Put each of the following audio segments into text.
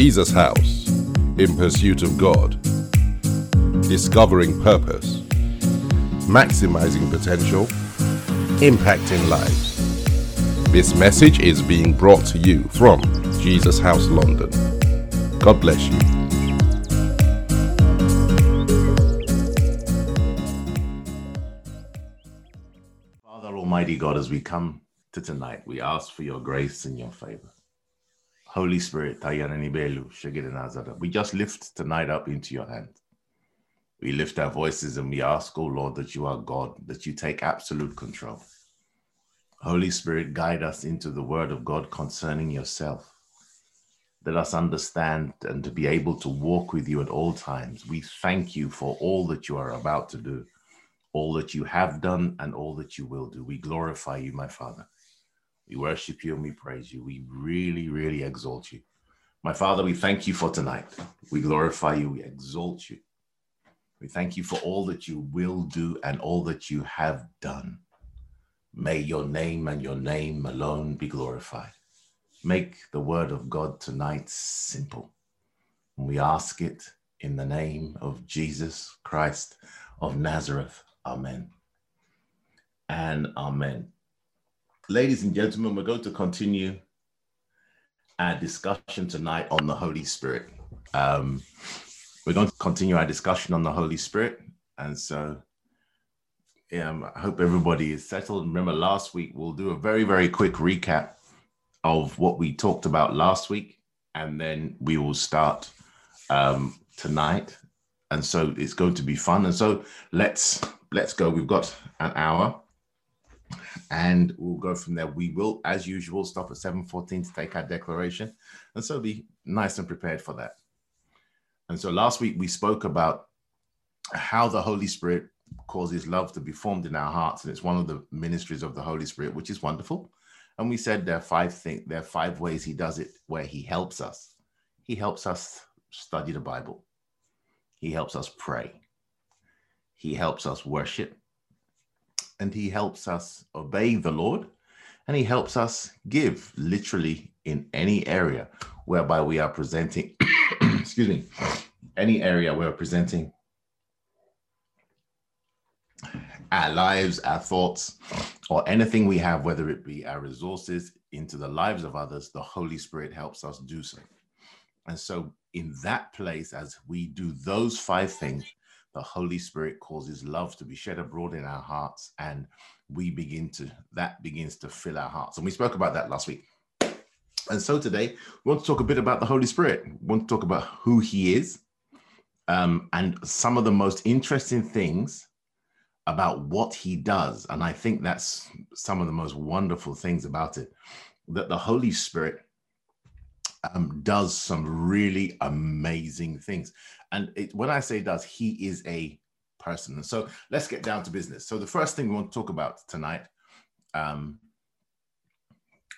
Jesus House in pursuit of God, discovering purpose, maximizing potential, impacting lives. This message is being brought to you from Jesus House London. God bless you. Father Almighty God, as we come to tonight, we ask for your grace and your favor. Holy Spirit, we just lift tonight up into your hands. We lift our voices and we ask, oh Lord, that you are God, that you take absolute control. Holy Spirit, guide us into the word of God concerning yourself. Let us understand and to be able to walk with you at all times. We thank you for all that you are about to do, all that you have done, and all that you will do. We glorify you, my Father. We worship you and we praise you. We really, really exalt you. My Father, we thank you for tonight. We glorify you. We exalt you. We thank you for all that you will do and all that you have done. May your name and your name alone be glorified. Make the word of God tonight simple. We ask it in the name of Jesus Christ of Nazareth. Amen. And amen. Ladies and gentlemen, we're going to continue our discussion tonight on the Holy Spirit. Um, we're going to continue our discussion on the Holy Spirit. And so um, I hope everybody is settled. Remember, last week we'll do a very, very quick recap of what we talked about last week, and then we will start um, tonight. And so it's going to be fun. And so let's let's go. We've got an hour, and we'll go from there. We will, as usual, stop at seven fourteen to take our declaration, and so be nice and prepared for that. And so last week we spoke about how the Holy Spirit causes love to be formed in our hearts, and it's one of the ministries of the Holy Spirit, which is wonderful. And we said there are five things, there are five ways he does it where he helps us. He helps us study the Bible. He helps us pray. He helps us worship. And he helps us obey the Lord. And he helps us give literally in any area whereby we are presenting, excuse me, any area we're presenting our lives, our thoughts, or anything we have, whether it be our resources, into the lives of others, the Holy Spirit helps us do so. And so, in that place, as we do those five things, the Holy Spirit causes love to be shed abroad in our hearts, and we begin to, that begins to fill our hearts. And we spoke about that last week. And so today, we want to talk a bit about the Holy Spirit. We want to talk about who He is um, and some of the most interesting things about what he does. And I think that's some of the most wonderful things about it that the Holy Spirit um, does some really amazing things. And it, when I say does, he is a person. And so let's get down to business. So the first thing we want to talk about tonight, um,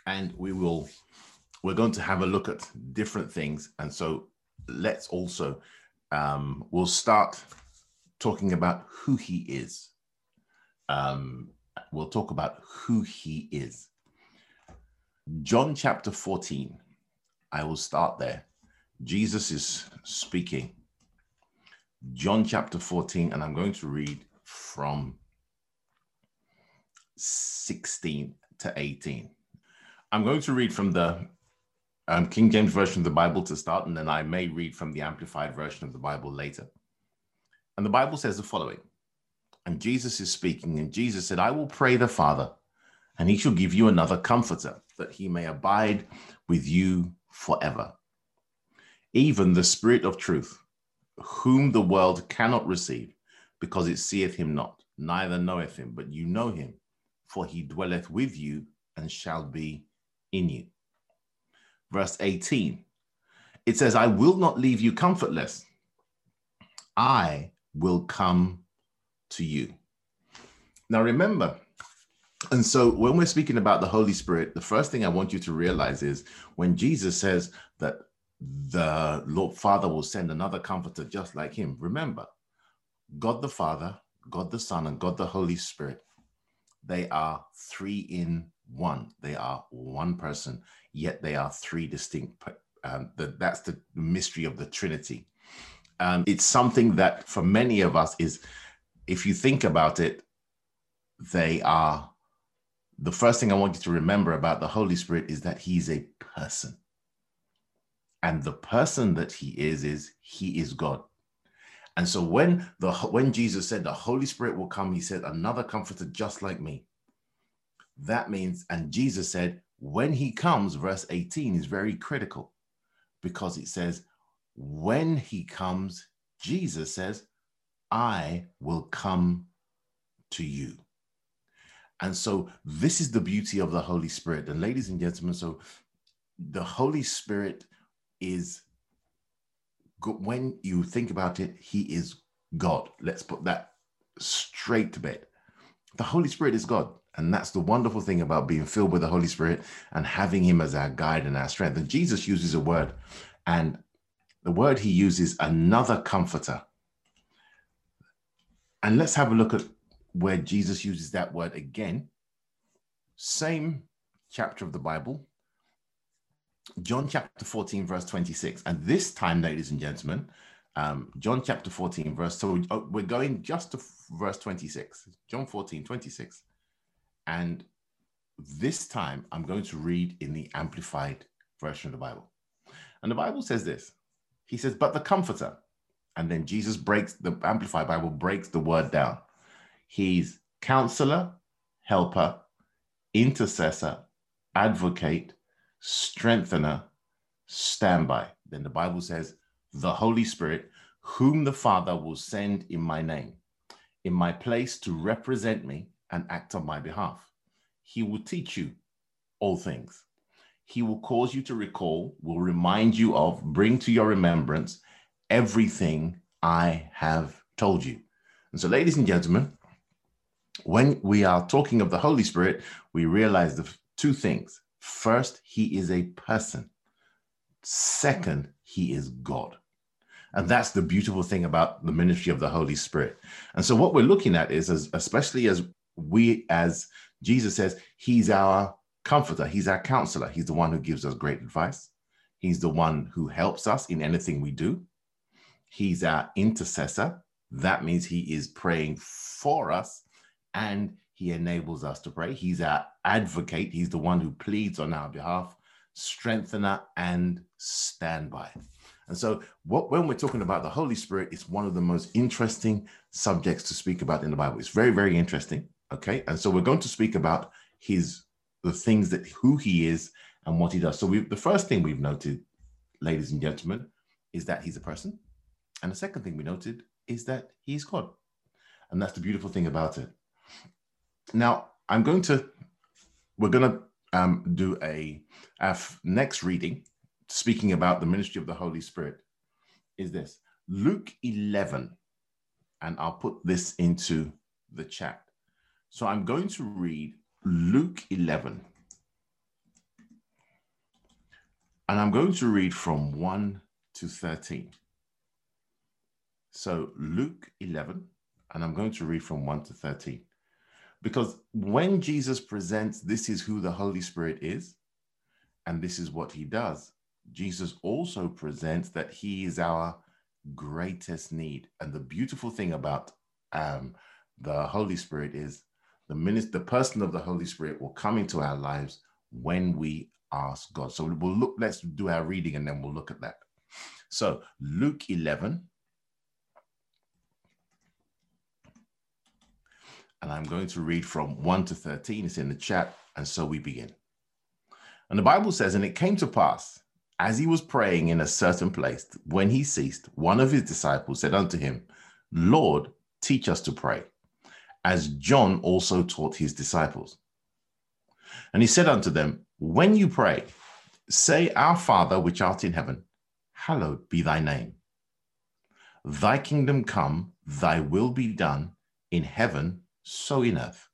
and we will, we're going to have a look at different things. And so let's also, um, we'll start talking about who he is um, we'll talk about who he is. John chapter 14, I will start there. Jesus is speaking. John chapter 14, and I'm going to read from 16 to 18. I'm going to read from the um, King James Version of the Bible to start, and then I may read from the Amplified Version of the Bible later. And the Bible says the following and Jesus is speaking, and Jesus said, I will pray the Father, and he shall give you another comforter, that he may abide with you forever. Even the Spirit of truth, whom the world cannot receive, because it seeth him not, neither knoweth him, but you know him, for he dwelleth with you and shall be in you. Verse 18, it says, I will not leave you comfortless. I will come to you. Now, remember, and so when we're speaking about the Holy Spirit, the first thing I want you to realize is when Jesus says that the Lord Father will send another comforter just like him, remember, God the Father, God the Son, and God the Holy Spirit, they are three in one. They are one person, yet they are three distinct Um, the, that's the mystery of the Trinity. Um, it's something that for many of us is, if you think about it, they are the first thing I want you to remember about the Holy Spirit is that he's a person. And the person that he is, is he is God. And so when the when Jesus said the Holy Spirit will come, he said, another comforter just like me. That means, and Jesus said, when he comes, verse 18 is very critical because it says, when he comes, Jesus says, I will come to you. And so this is the beauty of the Holy Spirit. And ladies and gentlemen, so the Holy Spirit is good when you think about it, he is God. Let's put that straight to bed. The Holy Spirit is God. And that's the wonderful thing about being filled with the Holy Spirit and having him as our guide and our strength. And Jesus uses a word, and the word he uses, another comforter. And let's have a look at where Jesus uses that word again. Same chapter of the Bible, John chapter 14, verse 26. And this time, ladies and gentlemen, um, John chapter 14, verse, so oh, we're going just to verse 26, John 14, 26. And this time, I'm going to read in the amplified version of the Bible. And the Bible says this He says, But the Comforter, and then Jesus breaks the Amplified Bible, breaks the word down. He's counselor, helper, intercessor, advocate, strengthener, standby. Then the Bible says, the Holy Spirit, whom the Father will send in my name, in my place to represent me and act on my behalf. He will teach you all things. He will cause you to recall, will remind you of, bring to your remembrance everything I have told you. And so, ladies and gentlemen, when we are talking of the Holy Spirit, we realize the two things. First, he is a person. Second, he is God. And that's the beautiful thing about the ministry of the Holy Spirit. And so, what we're looking at is, as, especially as we, as Jesus says, he's our comforter, he's our counselor, he's the one who gives us great advice, he's the one who helps us in anything we do, he's our intercessor. That means he is praying for us and he enables us to pray. He's our advocate. He's the one who pleads on our behalf, strengthener, and standby. And so, what, when we're talking about the Holy Spirit, it's one of the most interesting subjects to speak about in the Bible. It's very, very interesting. Okay, and so we're going to speak about his the things that who he is and what he does. So, we, the first thing we've noted, ladies and gentlemen, is that he's a person, and the second thing we noted is that he's God, and that's the beautiful thing about it. Now, I'm going to, we're going to um, do a, a next reading, speaking about the ministry of the Holy Spirit, is this Luke 11. And I'll put this into the chat. So I'm going to read Luke 11. And I'm going to read from 1 to 13. So Luke 11, and I'm going to read from 1 to 13. Because when Jesus presents, this is who the Holy Spirit is, and this is what he does, Jesus also presents that he is our greatest need. And the beautiful thing about um, the Holy Spirit is the minister, the person of the Holy Spirit will come into our lives when we ask God. So we'll look, let's do our reading and then we'll look at that. So Luke 11, and I'm going to read from 1 to 13. It's in the chat, and so we begin. And the Bible says, And it came to pass, as he was praying in a certain place, when he ceased, one of his disciples said unto him, Lord, teach us to pray, as John also taught his disciples. And he said unto them, When you pray, say, Our Father which art in heaven, hallowed be thy name. Thy kingdom come, thy will be done in heaven so enough.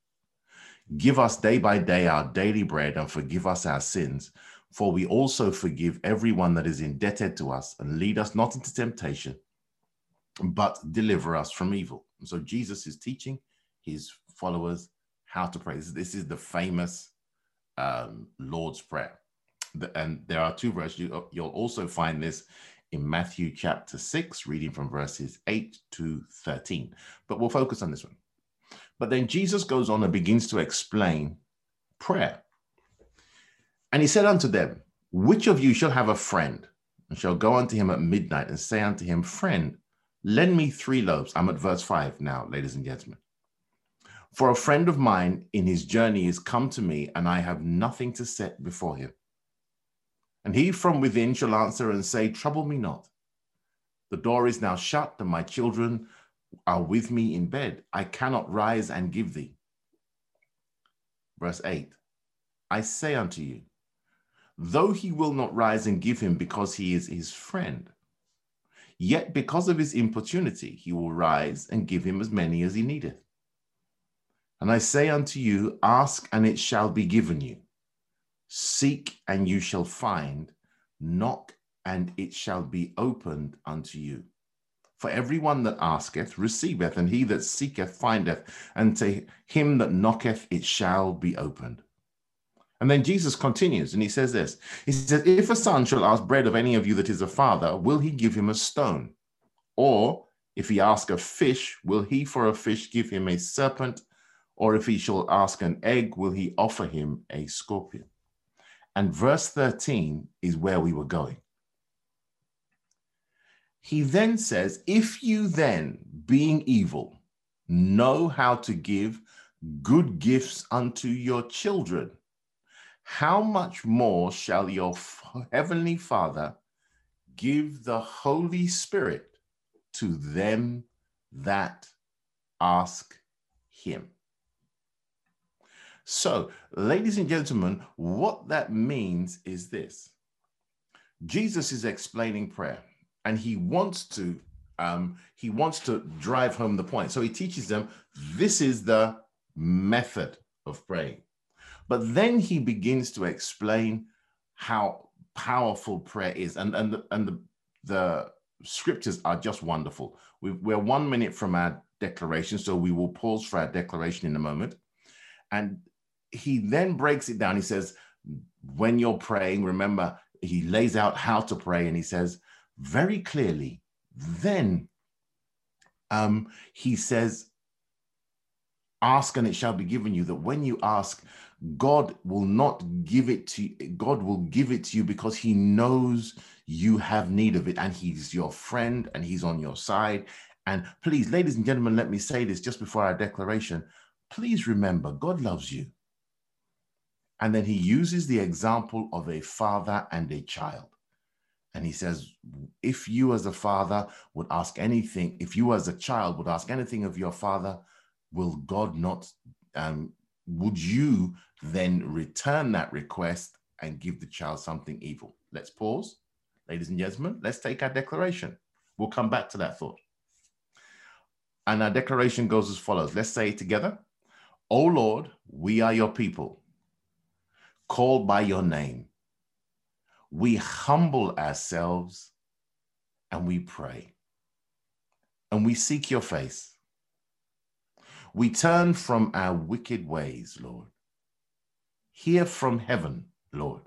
Give us day by day our daily bread and forgive us our sins, for we also forgive everyone that is indebted to us, and lead us not into temptation, but deliver us from evil. And so Jesus is teaching his followers how to pray. This, is the famous um, Lord's Prayer. and there are two verses. You, you'll also find this in Matthew chapter 6, reading from verses 8 to 13. But we'll focus on this one. But then Jesus goes on and begins to explain prayer. And he said unto them, Which of you shall have a friend, and shall go unto him at midnight and say unto him, Friend, lend me three loaves. I'm at verse 5 now, ladies and gentlemen. For a friend of mine in his journey is come to me, and I have nothing to set before him. And he from within shall answer and say, Trouble me not. The door is now shut, and my children are with me in bed. I cannot rise and give thee. Verse 8 I say unto you, though he will not rise and give him because he is his friend, yet because of his importunity, he will rise and give him as many as he needeth. And I say unto you, ask and it shall be given you. Seek and you shall find. Knock and it shall be opened unto you. For everyone that asketh receiveth, and he that seeketh findeth, and to him that knocketh it shall be opened. And then Jesus continues and he says this He says, If a son shall ask bread of any of you that is a father, will he give him a stone? Or if he ask a fish, will he for a fish give him a serpent? Or if he shall ask an egg, will he offer him a scorpion? And verse 13 is where we were going. He then says, If you then, being evil, know how to give good gifts unto your children, how much more shall your heavenly Father give the Holy Spirit to them that ask him? So, ladies and gentlemen, what that means is this Jesus is explaining prayer and he wants to um, he wants to drive home the point. So he teaches them this is the method of praying. But then he begins to explain how powerful prayer is. And, and, the, and the, the scriptures are just wonderful. we we're one minute from our declaration, so we will pause for our declaration in a moment. And he then breaks it down. He says, when you're praying, remember, he lays out how to pray and he says very clearly, then um, he says, ask and it shall be given you. That when you ask, God will not give it to. God will give it to you because he knows you have need of it and he's your friend and he's on your side. And please, ladies and gentlemen, let me say this just before our declaration. Please remember, God loves you. And then he uses the example of a father and a child. And he says, if you as a father would ask anything, if you as a child would ask anything of your father, will God not um, would you then return that request and give the child something evil? Let's pause. Ladies and gentlemen, let's take our declaration. We'll come back to that thought. And our declaration goes as follows. Let's say it together. O Lord, we are your people, called by your name. We humble ourselves and we pray. And we seek your face. We turn from our wicked ways, Lord. Hear from heaven, Lord.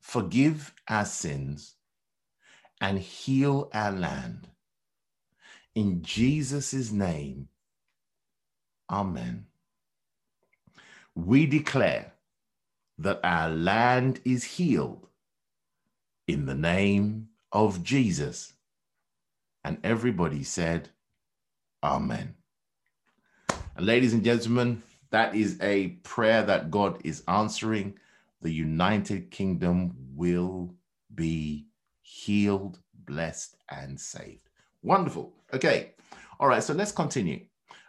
Forgive our sins and heal our land. In Jesus' name, Amen. We declare that our land is healed in the name of Jesus. And everybody said, Amen. And ladies and gentlemen, that is a prayer that God is answering. The United Kingdom will be healed, blessed, and saved. Wonderful. Okay. All right. So let's continue.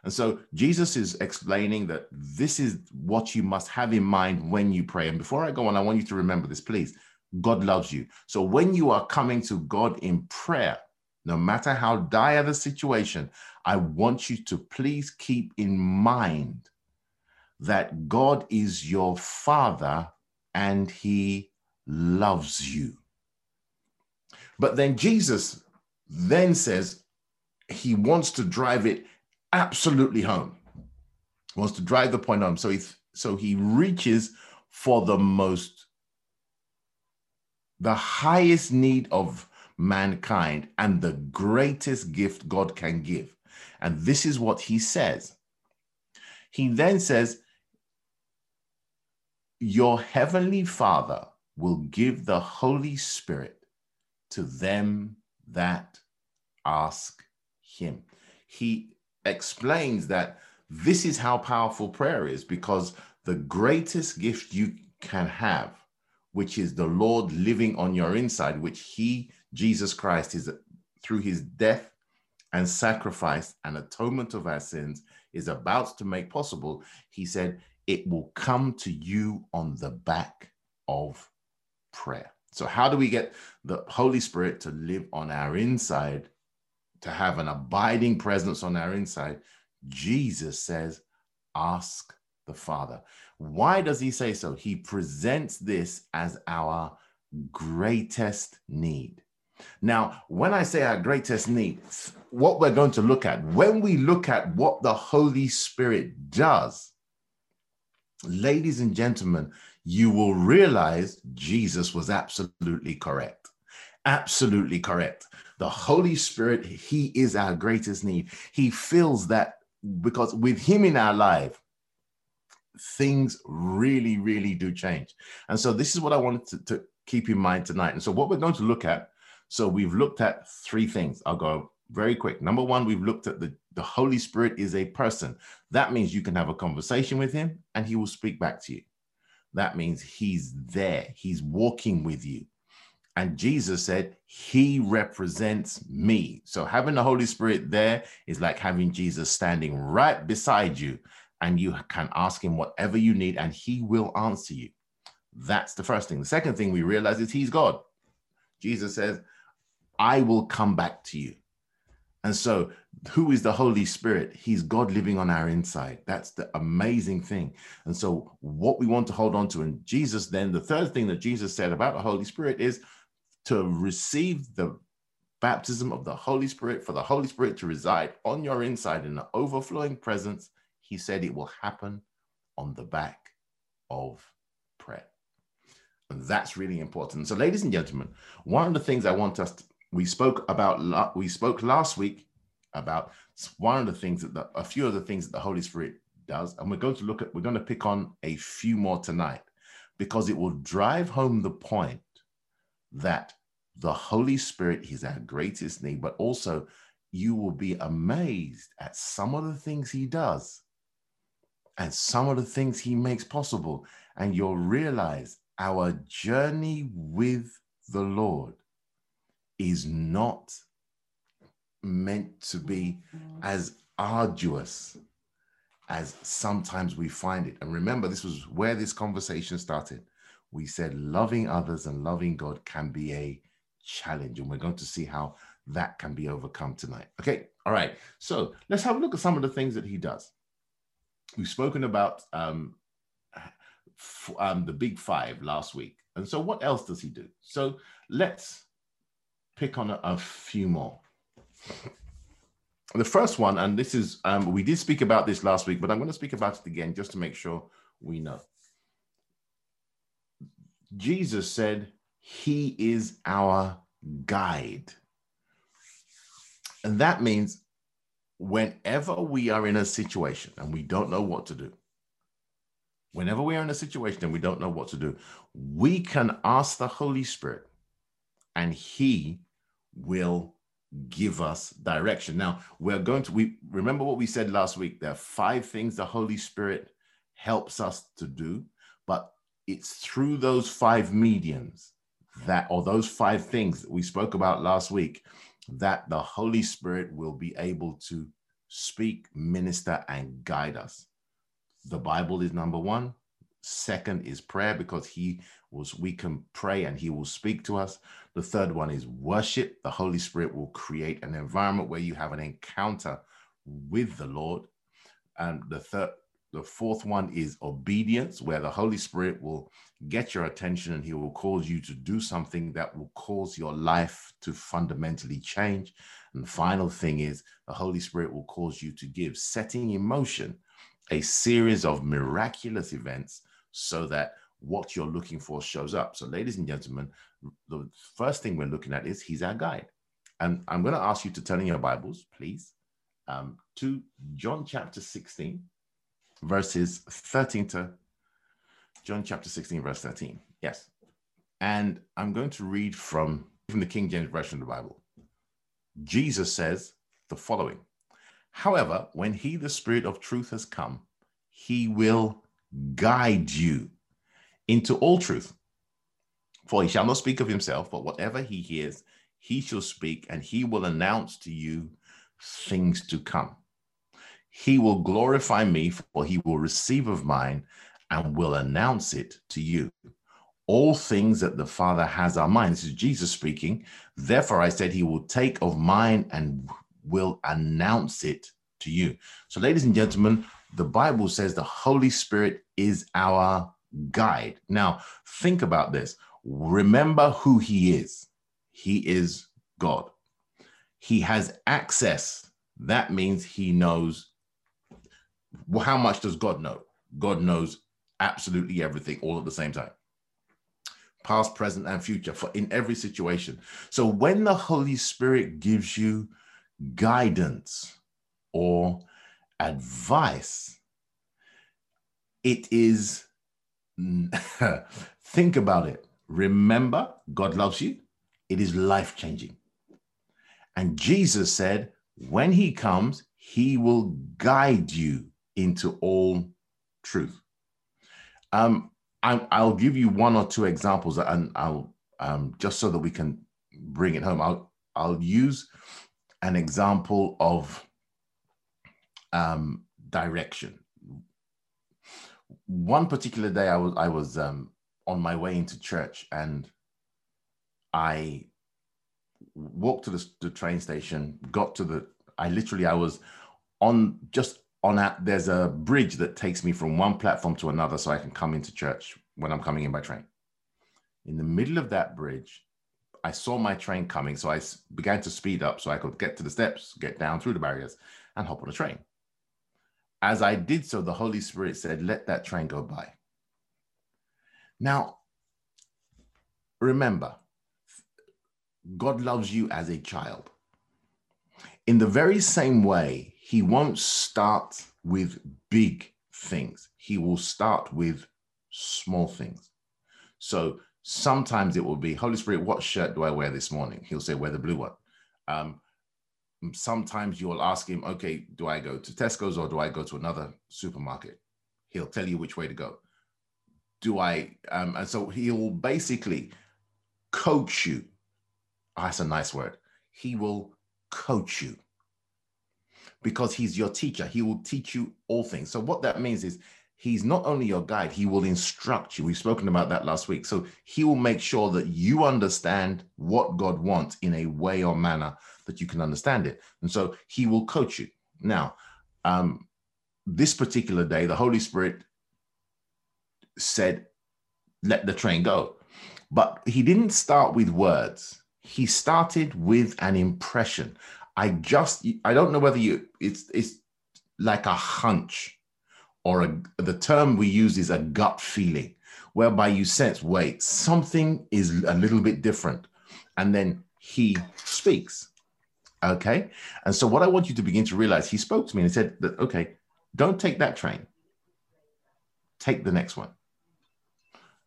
And so Jesus is explaining that this is what you must have in mind when you pray. And before I go on, I want you to remember this, please. God loves you. So when you are coming to God in prayer, no matter how dire the situation, I want you to please keep in mind that God is your Father and He loves you. But then Jesus then says he wants to drive it absolutely home. He wants to drive the point home. So he so he reaches for the most the highest need of mankind and the greatest gift God can give. And this is what he says. He then says, Your heavenly Father will give the Holy Spirit to them that ask him. He explains that this is how powerful prayer is because the greatest gift you can have, which is the Lord living on your inside, which He, Jesus Christ, is through His death and sacrifice and atonement of our sins, is about to make possible. He said, It will come to you on the back of prayer. So, how do we get the Holy Spirit to live on our inside, to have an abiding presence on our inside? Jesus says, Ask the Father. Why does he say so? He presents this as our greatest need. Now, when I say our greatest need, what we're going to look at, when we look at what the Holy Spirit does, ladies and gentlemen, you will realize Jesus was absolutely correct. Absolutely correct. The Holy Spirit, He is our greatest need. He fills that because with Him in our life, things really, really do change. And so this is what I wanted to, to keep in mind tonight. And so what we're going to look at, so we've looked at three things. I'll go very quick. Number one, we've looked at the, the Holy Spirit is a person. That means you can have a conversation with him and he will speak back to you. That means he's there, he's walking with you. And Jesus said, He represents me. So having the Holy Spirit there is like having Jesus standing right beside you and you can ask him whatever you need and he will answer you. That's the first thing. The second thing we realize is he's God. Jesus says, I will come back to you. And so, who is the Holy Spirit? He's God living on our inside. That's the amazing thing. And so, what we want to hold on to, and Jesus, then the third thing that Jesus said about the Holy Spirit is to receive the baptism of the Holy Spirit, for the Holy Spirit to reside on your inside in the overflowing presence he said it will happen on the back of prayer. And that's really important. So, ladies and gentlemen, one of the things I want us to, we spoke about we spoke last week about one of the things that the, a few of the things that the Holy Spirit does, and we're going to look at we're going to pick on a few more tonight because it will drive home the point that the Holy Spirit is our greatest need, but also you will be amazed at some of the things he does and some of the things he makes possible. And you'll realize our journey with the Lord is not meant to be as arduous as sometimes we find it. And remember, this was where this conversation started. We said loving others and loving God can be a challenge, and we're going to see how that can be overcome tonight. Okay, all right. So let's have a look at some of the things that he does we've spoken about um, um, the big five last week. And so, what else does he do? So, let's pick on a, a few more. The first one, and this is, um, we did speak about this last week, but I'm going to speak about it again just to make sure we know. Jesus said, He is our guide. And that means whenever we are in a situation and we don't know what to do, whenever we are in a situation and we don't know what to do, we can ask the Holy Spirit and He will give us direction. Now, we're going to, we remember what we said last week. There are five things the Holy Spirit helps us to do, but it's through those five mediums that, or those five things that we spoke about last week, that the Holy Spirit will be able to speak, minister, and guide us. The Bible is number one. Second is prayer because he was we can pray and he will speak to us. The third one is worship. The Holy Spirit will create an environment where you have an encounter with the Lord. And the third the fourth one is obedience, where the Holy Spirit will get your attention and he will cause you to do something that will cause your life to fundamentally change. And the final thing is the Holy Spirit will cause you to give, setting in motion a series of miraculous events so that what you're looking for shows up. So, ladies and gentlemen, the first thing we're looking at is He's our guide. And I'm going to ask you to turn in your Bibles, please, um, to John chapter 16, verses 13 to John chapter 16, verse 13. Yes. And I'm going to read from, from the King James Version of the Bible. Jesus says the following However, when he, the Spirit of truth, has come, he will guide you into all truth. For he shall not speak of himself, but whatever he hears, he shall speak, and he will announce to you things to come. He will glorify me, for he will receive of mine and will announce it to you. All things that the Father has are mine. This is Jesus speaking. Therefore, I said, He will take of mine and will announce it to you. So, ladies and gentlemen, the Bible says the Holy Spirit is our guide. Now, think about this. Remember who He is. He is God. He has access. That means He knows. Well, how much does God know? God knows absolutely everything all at the same time. Past present and future for in every situation. So when the holy spirit gives you guidance or advice it is think about it. Remember god loves you. It is life changing and jesus said when he comes he will guide you into all truth um, I, will give you one or two examples, and I'll um, just so that we can bring it home. I'll I'll use an example of um, direction. One particular day, I was I was um, on my way into church, and I walked to the, the train station, got to the. I literally I was on just on that there's a bridge that takes me from one platform to another so I can come into church when I'm coming in by train. In the middle of that bridge, I saw my train coming, so I began to speed up so I could get to the steps, get down through the barriers, and hop on a train. As I did so, the Holy Spirit said, Let that train go by. Now, remember, God loves you as a child. In the very same way, he won't start with big things. He will start with small things. So sometimes it will be, Holy Spirit, what shirt do I wear this morning? He'll say, wear the blue one. Um, sometimes you'll ask him, okay, do I go to Tesco's or do I go to another supermarket? He'll tell you which way to go. Do I, um, and so he'll basically coach you. Oh, that's a nice word. He will coach you because he's your teacher. He will teach you all things. So, what that means is he's not only your guide, he will instruct you. We've spoken about that last week. So, he will make sure that you understand what God wants in a way or manner that you can understand it. And so, he will coach you. Now, um, this particular day, the Holy Spirit said, Let the train go. But he didn't start with words, he started with an impression. I just I don't know whether you it's it's like a hunch or a, the term we use is a gut feeling whereby you sense wait something is a little bit different. And then he speaks okay? And so what i want you to begin to realize he spoke to me and he said that okay don't take that train. Take the next one.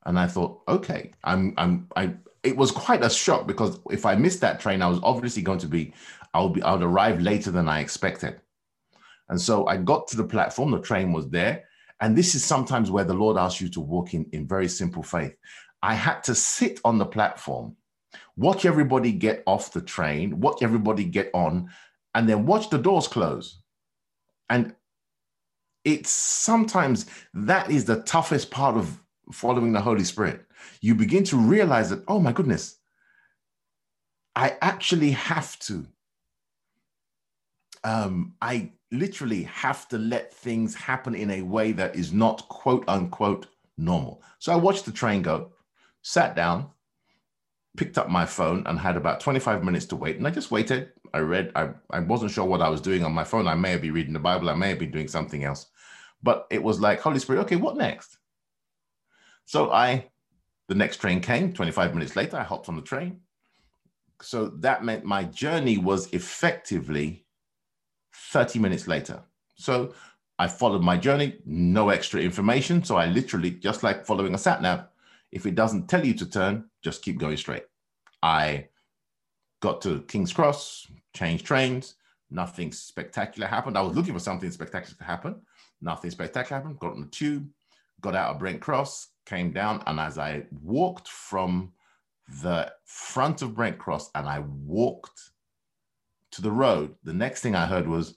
And i thought okay i'm i'm i it was quite a shock because if i missed that train i was obviously going to be I would be I would arrive later than I expected. And so I got to the platform, the train was there. And this is sometimes where the Lord asks you to walk in in very simple faith. I had to sit on the platform, watch everybody get off the train, watch everybody get on, and then watch the doors close. And it's sometimes that is the toughest part of following the Holy Spirit. You begin to realize that, oh my goodness, I actually have to um, I literally have to let things happen in a way that is not quote unquote normal. So I watched the train go, sat down, picked up my phone, and had about 25 minutes to wait. And I just waited. I read, I, I wasn't sure what I was doing on my phone. I may have been reading the Bible, I may have been doing something else. But it was like, Holy Spirit, okay, what next? So I, the next train came 25 minutes later, I hopped on the train. So that meant my journey was effectively 30 minutes later. So I followed my journey, no extra information. So I literally, just like following a sat nav, if it doesn't tell you to turn, just keep going straight. I got to King's Cross, changed trains, nothing spectacular happened. I was looking for something spectacular to happen. Nothing spectacular happened. Got on the tube, got out of Brent Cross, came down, and as I walked from the front of Brent Cross and I walked to the road, the next thing I heard was,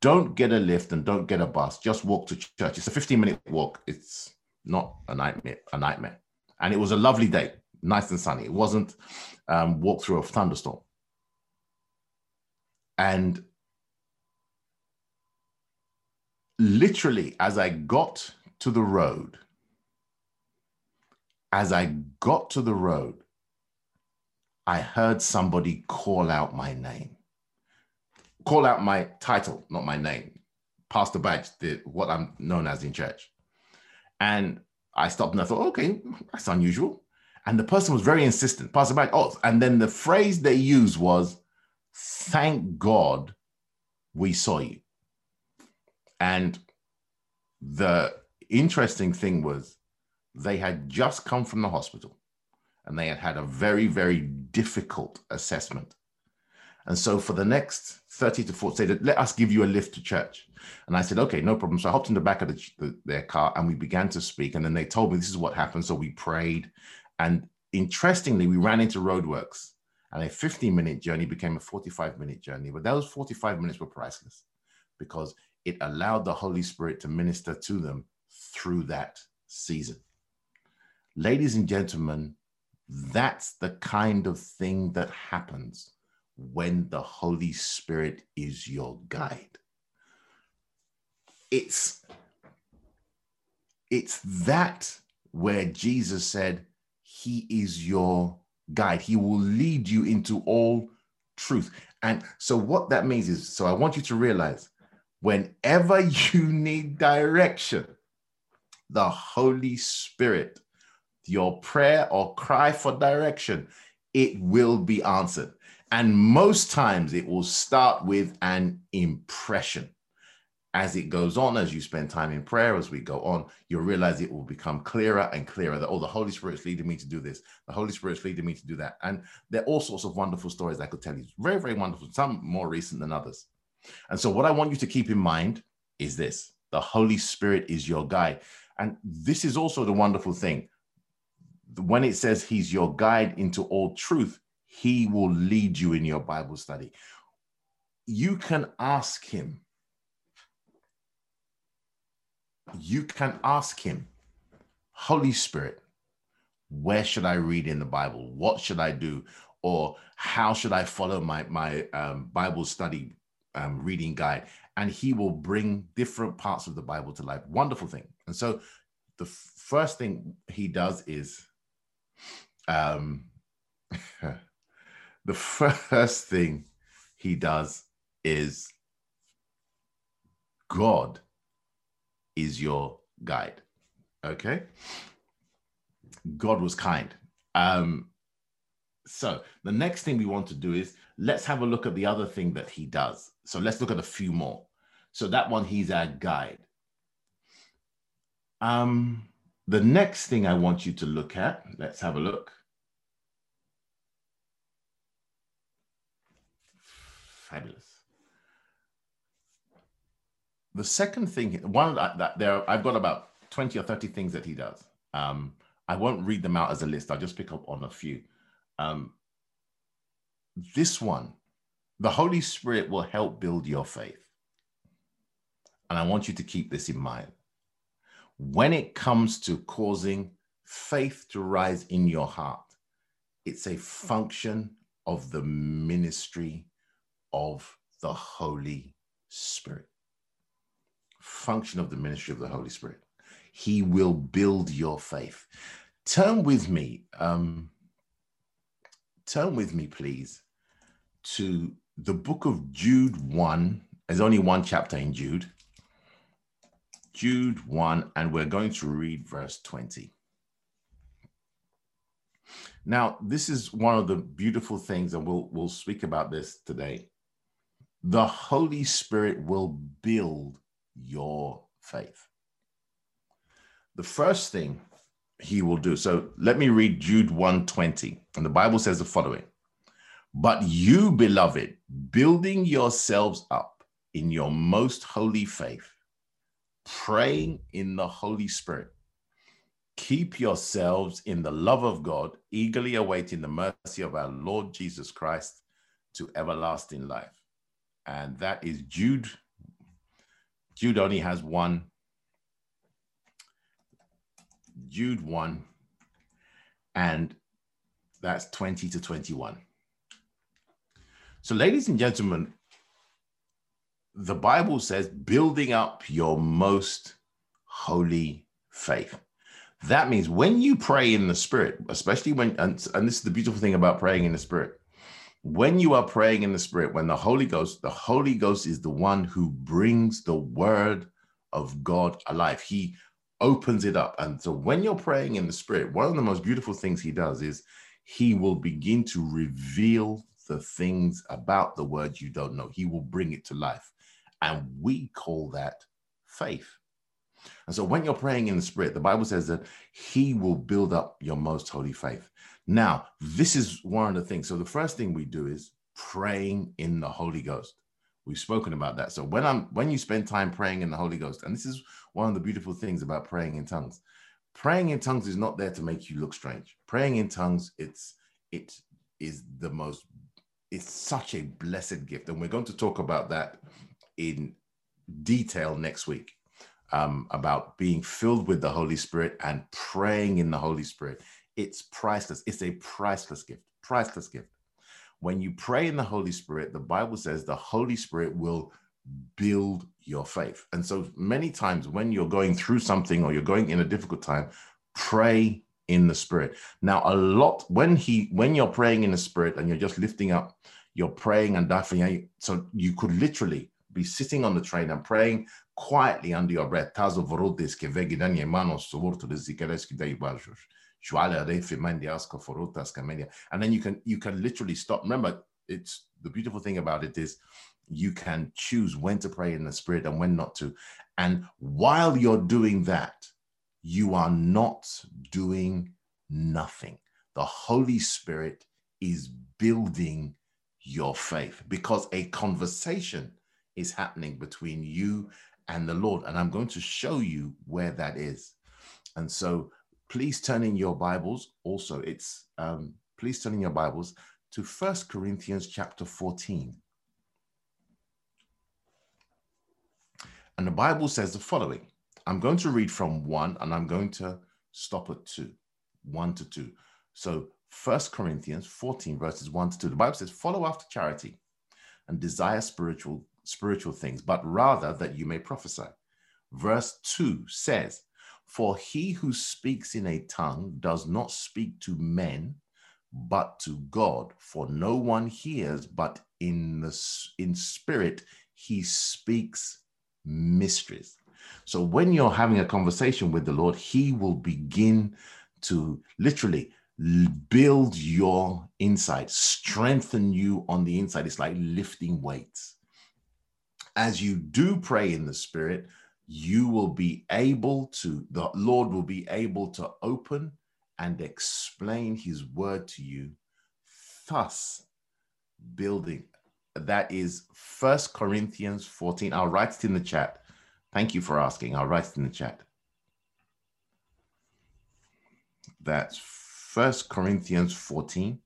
don't get a lift and don't get a bus. Just walk to church. It's a 15 minute walk. It's not a nightmare, a nightmare. And it was a lovely day, nice and sunny. It wasn't um, walk through a thunderstorm. And literally, as I got to the road, as I got to the road, I heard somebody call out my name, call out my title, not my name, Pastor Badge, the, what I'm known as in church. And I stopped and I thought, okay, that's unusual. And the person was very insistent, Pastor Badge. Oh, and then the phrase they used was, thank God we saw you. And the interesting thing was they had just come from the hospital and they had had a very, very difficult assessment. And so for the next 30 to 40, said, let us give you a lift to church. And I said, okay, no problem. So I hopped in the back of the, the, their car and we began to speak. And then they told me this is what happened. So we prayed. And interestingly, we ran into roadworks and a 15 minute journey became a 45 minute journey. But those 45 minutes were priceless because it allowed the Holy Spirit to minister to them through that season. Ladies and gentlemen, that's the kind of thing that happens when the Holy Spirit is your guide. It's it's that where Jesus said he is your guide. He will lead you into all truth. And so what that means is so I want you to realize whenever you need direction, the Holy Spirit, your prayer or cry for direction, it will be answered. And most times it will start with an impression. As it goes on, as you spend time in prayer, as we go on, you'll realize it will become clearer and clearer that, oh, the Holy Spirit's leading me to do this. The Holy Spirit's leading me to do that. And there are all sorts of wonderful stories I could tell you. Very, very wonderful, some more recent than others. And so, what I want you to keep in mind is this the Holy Spirit is your guide. And this is also the wonderful thing. When it says he's your guide into all truth, he will lead you in your Bible study. You can ask him. You can ask him, Holy Spirit, where should I read in the Bible? What should I do? Or how should I follow my, my um, Bible study um, reading guide, and he will bring different parts of the Bible to life. Wonderful thing. And so the first thing he does is um, the first thing he does is God is your guide. Okay. God was kind. Um, so the next thing we want to do is let's have a look at the other thing that he does. So let's look at a few more. So that one, he's our guide. Um, the next thing I want you to look at, let's have a look. Fabulous. The second thing, one that, there, I've got about 20 or 30 things that he does. Um, I won't read them out as a list. I'll just pick up on a few. Um, this one, the Holy Spirit will help build your faith. And I want you to keep this in mind. When it comes to causing faith to rise in your heart, it's a function of the ministry of the Holy Spirit. Function of the ministry of the Holy Spirit. He will build your faith. Turn with me. Um, turn with me, please, to the book of Jude 1. There's only one chapter in Jude. Jude 1, and we're going to read verse 20. Now, this is one of the beautiful things, and we'll we'll speak about this today. The Holy Spirit will build your faith. The first thing he will do. So let me read Jude 120. And the Bible says the following. But you, beloved, building yourselves up in your most holy faith, praying in the Holy Spirit, keep yourselves in the love of God, eagerly awaiting the mercy of our Lord Jesus Christ to everlasting life. And that is Jude. Jude only has one. Jude 1, and that's 20 to 21. So, ladies and gentlemen, the Bible says building up your most holy faith. That means when you pray in the Spirit, especially when, and, and this is the beautiful thing about praying in the Spirit, when you are praying in the Spirit, when the Holy Ghost, the Holy Ghost is the one who brings the word of God alive. He opens it up. And so when you're praying in the Spirit, one of the most beautiful things He does is He will begin to reveal the things about the word you don't know. He will bring it to life. And we call that faith. And so when you're praying in the Spirit, the Bible says that He will build up your most holy faith. Now, this is one of the things. So the first thing we do is praying in the Holy Ghost. We've spoken about that. So when I'm when you spend time praying in the Holy Ghost, and this is one of the beautiful things about praying in tongues, praying in tongues is not there to make you look strange. Praying in tongues, it's it is the most it's such a blessed gift. And we're going to talk about that in detail next week um, about being filled with the Holy Spirit and praying in the Holy Spirit. It's priceless. It's a priceless gift, priceless gift. When you pray in the Holy Spirit, the Bible says the Holy Spirit will build your faith. And so many times when you're going through something or you're going in a difficult time, pray in the spirit. Now, a lot when he when you're praying in the spirit and you're just lifting up, you're praying and daffing. So you could literally be sitting on the train and praying quietly under your breath. And then you can you can literally stop. Remember, it's the beautiful thing about it is you can choose when to pray in the spirit and when not to. And while you're doing that, you are not doing nothing. The Holy Spirit is building your faith because a conversation is happening between you and the Lord. And I'm going to show you where that is. And so please turn in your Bibles. Also, it's um, please turn in your Bibles to First Corinthians chapter 14. And the Bible says the following I'm going to read from one and I'm going to stop at two, one to two. So, First Corinthians 14, verses 1 to 2. The Bible says, Follow after charity and desire spiritual spiritual things, but rather that you may prophesy. Verse 2 says, For he who speaks in a tongue does not speak to men, but to God, for no one hears, but in the in spirit he speaks mysteries. So when you're having a conversation with the Lord, He will begin to literally build your inside, strengthen you on the inside. It's like lifting weights. As you do pray in the Spirit, you will be able to, the Lord will be able to open and explain His word to you, thus building that is First Corinthians 14. I'll write it in the chat. Thank you for asking. I'll write it in the chat. That's First Corinthians 14.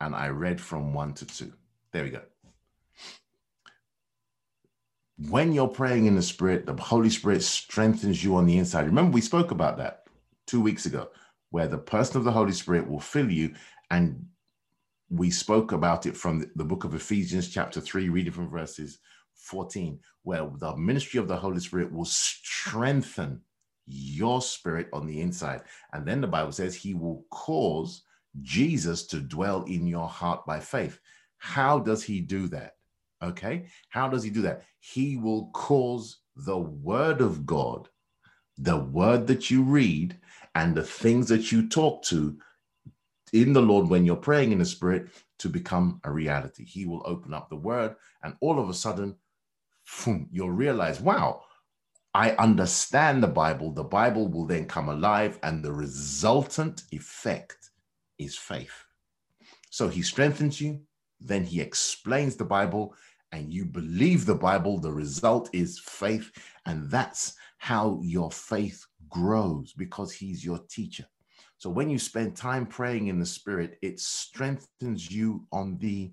And I read from 1 to 2. There we go. When you're praying in the Spirit, the Holy Spirit strengthens you on the inside. Remember, we spoke about that two weeks ago, where the person of the Holy Spirit will fill you and we spoke about it from the book of Ephesians, chapter 3, reading from verses 14, where the ministry of the Holy Spirit will strengthen your spirit on the inside. And then the Bible says he will cause Jesus to dwell in your heart by faith. How does he do that? Okay. How does he do that? He will cause the word of God, the word that you read, and the things that you talk to in the Lord when you're praying in the Spirit to become a reality. He will open up the word, and all of a sudden, you'll realize, wow, I understand the Bible. The Bible will then come alive, and the resultant effect is faith. So he strengthens you, then he explains the Bible, and you believe the Bible. The result is faith, and that's how your faith grows because he's your teacher. So when you spend time praying in the Spirit, it strengthens you on the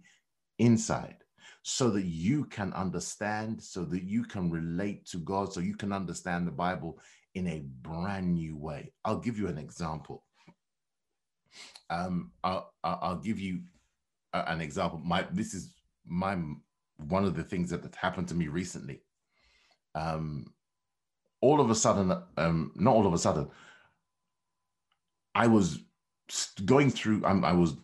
inside so that you can understand, so that you can relate to God, so you can understand the Bible in a brand new way. I'll give you an example. Um, I'll, I'll give you an example. My this is my one of the things that happened to me recently. Um, all of a sudden, um, not all of a sudden, I was going through. Um, I was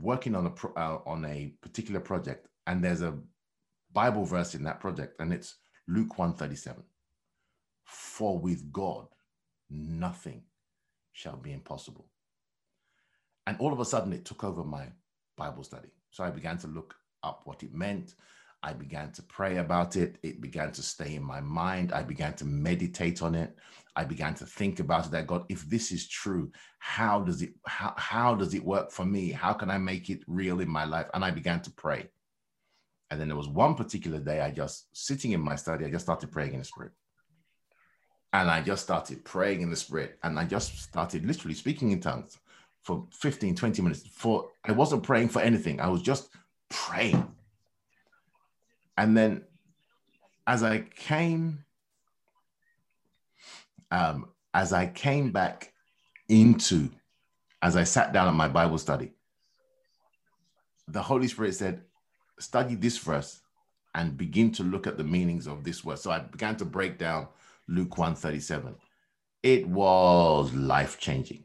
working on a pro, uh, on a particular project, and there's a Bible verse in that project, and it's Luke 137. For with God nothing shall be impossible. And all of a sudden it took over my Bible study. So I began to look up what it meant. I began to pray about it. It began to stay in my mind. I began to meditate on it. I began to think about it that God, if this is true, how does it how, how does it work for me? How can I make it real in my life? And I began to pray. And then there was one particular day, I just sitting in my study, I just started praying in the spirit. And I just started praying in the spirit. And I just started literally speaking in tongues for 15, 20 minutes. For I wasn't praying for anything. I was just praying. And then as I came, um, as I came back into, as I sat down at my Bible study, the Holy Spirit said, study this verse and begin to look at the meanings of this word. So I began to break down Luke 137. It was life changing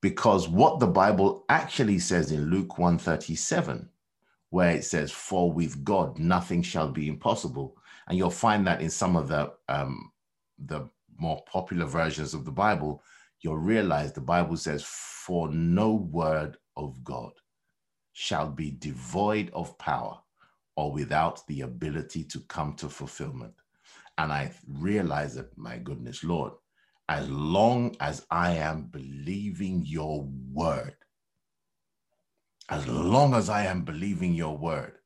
because what the Bible actually says in Luke 137, where it says, For with God nothing shall be impossible. And you'll find that in some of the um, the more popular versions of the Bible, you'll realize the Bible says, For no word of God shall be devoid of power or without the ability to come to fulfillment. And I realize that, my goodness, Lord, as long as I am believing your word, as long as I am believing your word,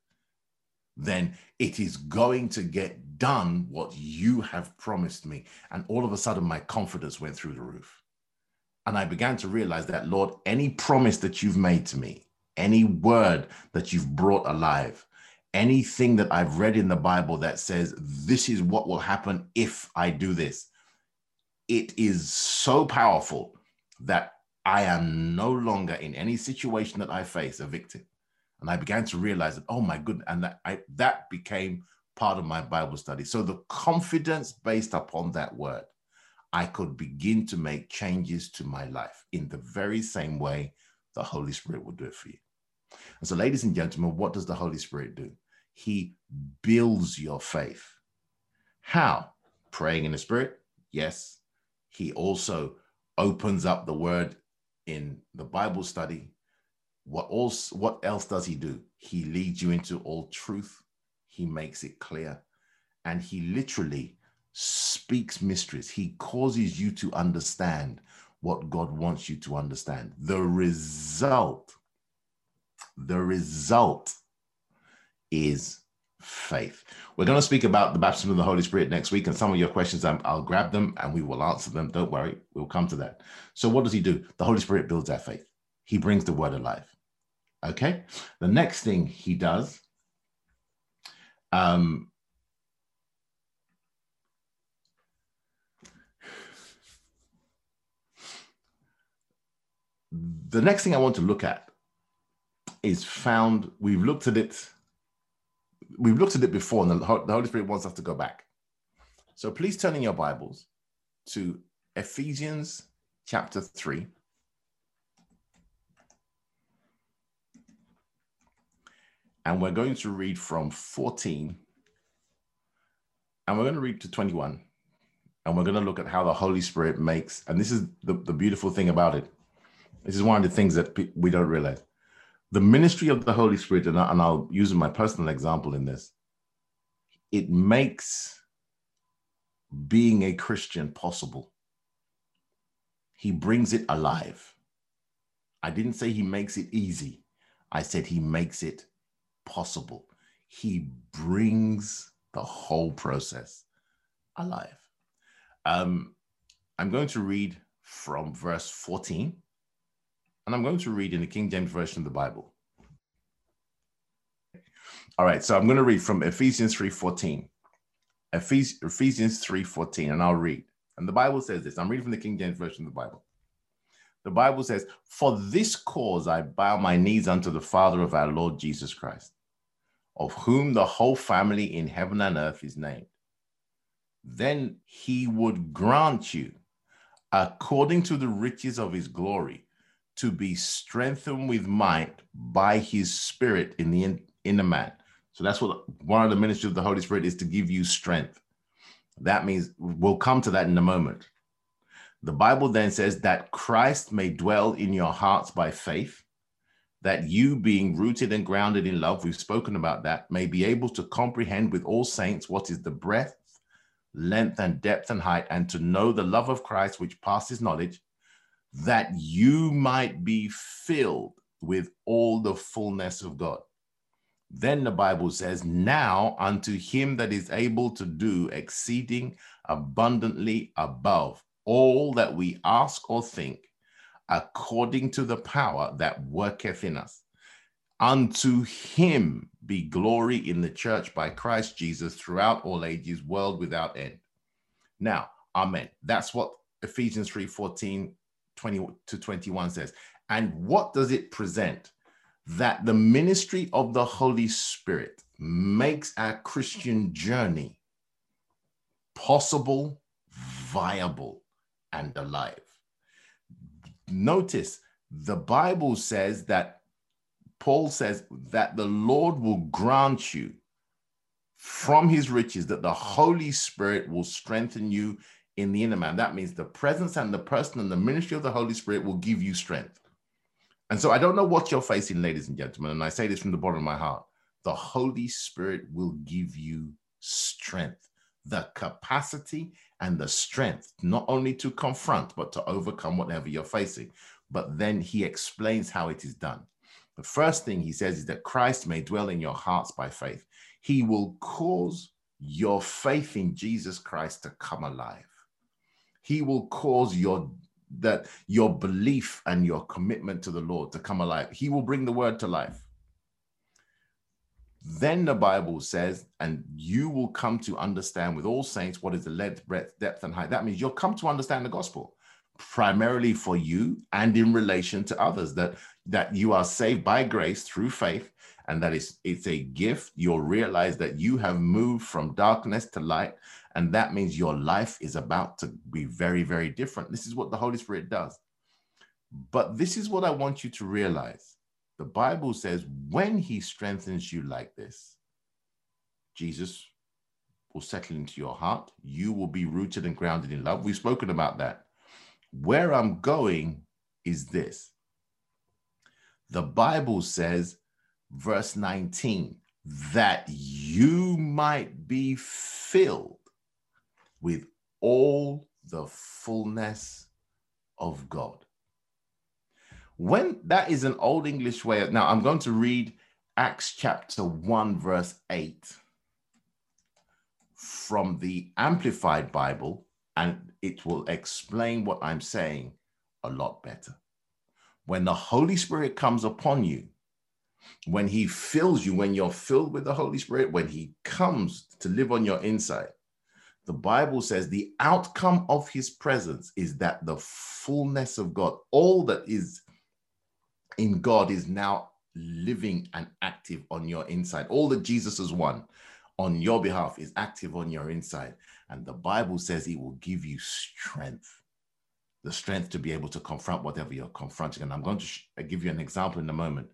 then it is going to get done what you have promised me. And all of a sudden, my confidence went through the roof. And I began to realize that, Lord, any promise that you've made to me, any word that you've brought alive, anything that I've read in the Bible that says, this is what will happen if I do this, it is so powerful that I am no longer in any situation that I face a victim. And I began to realize that, oh my goodness, and that I, that became part of my Bible study. So the confidence based upon that word, I could begin to make changes to my life in the very same way the Holy Spirit will do it for you. And so, ladies and gentlemen, what does the Holy Spirit do? He builds your faith. How? Praying in the Spirit? Yes. He also opens up the word in the Bible study. What else, what else does he do? He leads you into all truth. He makes it clear. And he literally speaks mysteries. He causes you to understand what God wants you to understand. The result, the result is faith. We're going to speak about the baptism of the Holy Spirit next week, and some of your questions, I'll grab them and we will answer them. Don't worry, we'll come to that. So, what does He do? The Holy Spirit builds our faith, He brings the word alive. Okay, the next thing He does um, the next thing I want to look at is found, we've looked at it, we've looked at it before, and the Holy Spirit wants us to go back. So please turn in your Bibles to Ephesians chapter 3. And we're going to read from 14 and we're going to read to 21. And we're going to look at how the Holy Spirit makes, and this is the, the beautiful thing about it This is one of the things that we don't realize. The ministry of the Holy Spirit, and, I, and I'll use my personal example in this, it makes being a Christian possible. He brings it alive. I didn't say he makes it easy. I said he makes it possible. He brings the whole process alive. Um, I'm going to read from verse 14, and I'm going to read in the King James Version of the Bible. All right, so I'm going to read from Ephesians 3:14. Ephesians 3:14, and I'll read. And the Bible says this. I'm reading from the King James Version of the Bible. The Bible says, For this cause I bow my knees unto the Father of our Lord Jesus Christ, of whom the whole family in heaven and earth is named. Then he would grant you, according to the riches of his glory, to be strengthened with might by his spirit in the in, inner man. So that's what one of the ministries of the Holy Spirit is to give you strength. That means we'll come to that in a moment. The Bible then says that Christ may dwell in your hearts by faith, that you, being rooted and grounded in love, we've spoken about that, may be able to comprehend with all saints what is the breadth, length, and depth and height, and to know the love of Christ which passes knowledge, that you might be filled with all the fullness of God. Then the Bible says, Now unto him that is able to do exceeding abundantly above all that we ask or think, according to the power that worketh in us. Unto him be glory in the church by Christ Jesus throughout all ages, world without end. Now, amen. That's what Ephesians 3 14, 20 to 21 says. And what does it present? That the ministry of the Holy Spirit makes our Christian journey possible, viable, and alive. Notice the Bible says that Paul says that the Lord will grant you from his riches that the Holy Spirit will strengthen you in the inner man. That means the presence and the person and the ministry of the Holy Spirit will give you strength. And so I don't know what you're facing, ladies and gentlemen, and I say this from the bottom of my heart. The Holy Spirit will give you strength, the capacity and the strength not only to confront, but to overcome whatever you're facing. But then he explains how it is done. The first thing he says is that Christ may dwell in your hearts by faith. He will cause your faith in Jesus Christ to come alive. He will cause your that your belief and your commitment to the Lord to come alive. He will bring the word to life. Then the Bible says, and you will come to understand with all saints what is the length, breadth, depth, and height. That means you'll come to understand the gospel primarily for you and in relation to others that that you are saved by grace through faith and that is it's a gift you'll realize that you have moved from darkness to light and that means your life is about to be very very different this is what the holy spirit does but this is what i want you to realize the Bible says when he strengthens you like this, Jesus will settle into your heart. You will be rooted and grounded in love. We've spoken about that. Where I'm going is this the Bible says, verse 19, that you might be filled with all the fullness of God. When that is an old English way of, now I'm going to read Acts chapter 1, verse 8 from the Amplified Bible, and it will explain what I'm saying a lot better. When the Holy Spirit comes upon you, when He fills you, when you're filled with the Holy Spirit, when He comes to live on your inside, the Bible says the outcome of His presence is that the fullness of God, all that is in God is now living and active on your inside. All that Jesus has won on your behalf is active on your inside. And the Bible says he will give you strength, the strength to be able to confront whatever you're confronting. And I'm going to sh- uh, give you an example in a moment.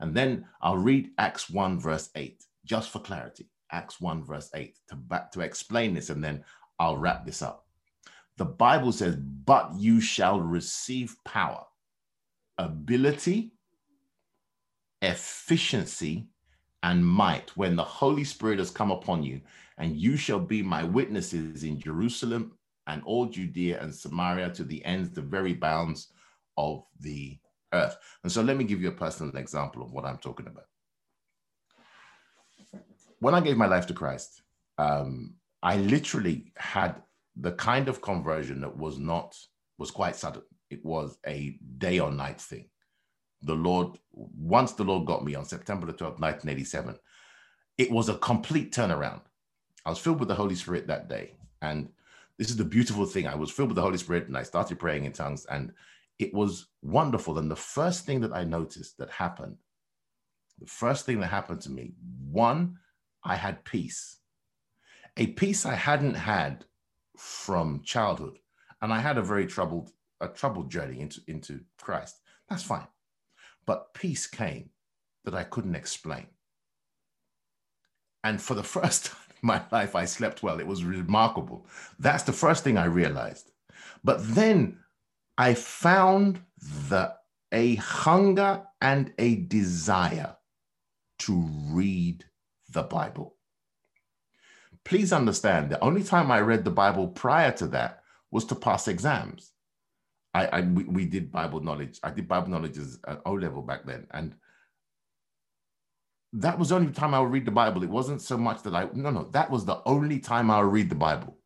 And then I'll read Acts 1, verse 8, just for clarity. Acts 1, verse 8, to, back, to explain this, and then I'll wrap this up. The Bible says, But you shall receive power ability, efficiency, and might when the Holy Spirit has come upon you, and you shall be my witnesses in Jerusalem and all Judea and Samaria to the ends, the very bounds of the earth. And so let me give you a personal example of what I'm talking about. When I gave my life to Christ, um, I literally had the kind of conversion that was not, was quite sudden. It was a day or night thing. The Lord, once the Lord got me on September the 12th, 1987, it was a complete turnaround. I was filled with the Holy Spirit that day. And this is the beautiful thing. I was filled with the Holy Spirit and I started praying in tongues. And it was wonderful. And the first thing that I noticed that happened, the first thing that happened to me, one, I had peace, a peace I hadn't had from childhood. And I had a very troubled, a troubled journey into, into Christ. That's fine. But peace came that I couldn't explain. And for the first time in my life, I slept well. It was remarkable. That's the first thing I realized. But then I found that a hunger and a desire to read the Bible. Please understand, the only time I read the Bible prior to that was to pass exams. I, I we, we did Bible knowledge. I did Bible knowledge as an O level back then, and that was the only time I would read the Bible. It wasn't so much that I no no that was the only time I would read the Bible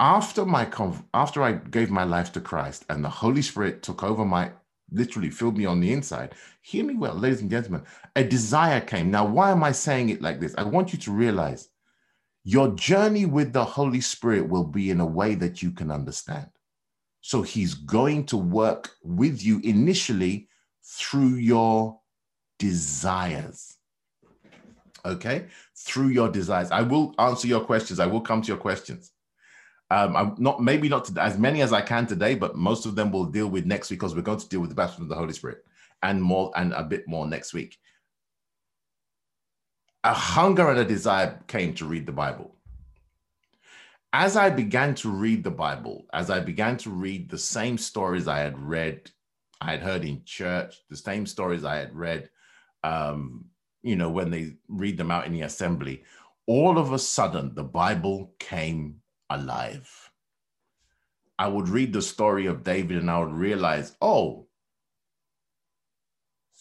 after my after I gave my life to Christ and the Holy Spirit took over my literally filled me on the inside. Hear me well, ladies and gentlemen. A desire came. Now, why am I saying it like this? I want you to realize your journey with the Holy Spirit will be in a way that you can understand. So he's going to work with you initially through your desires. Okay? Through your desires. I will answer your questions. I will come to your questions. Um, I'm not maybe not to, as many as I can today, but most of them will deal with next week because we're going to deal with the baptism of the Holy Spirit and more and a bit more next week. A hunger and a desire came to read the Bible. As I began to read the Bible, as I began to read the same stories I had read, I had heard in church, the same stories I had read, um, you know, when they read them out in the assembly, all of a sudden the Bible came alive. I would read the story of David and I would realize, oh,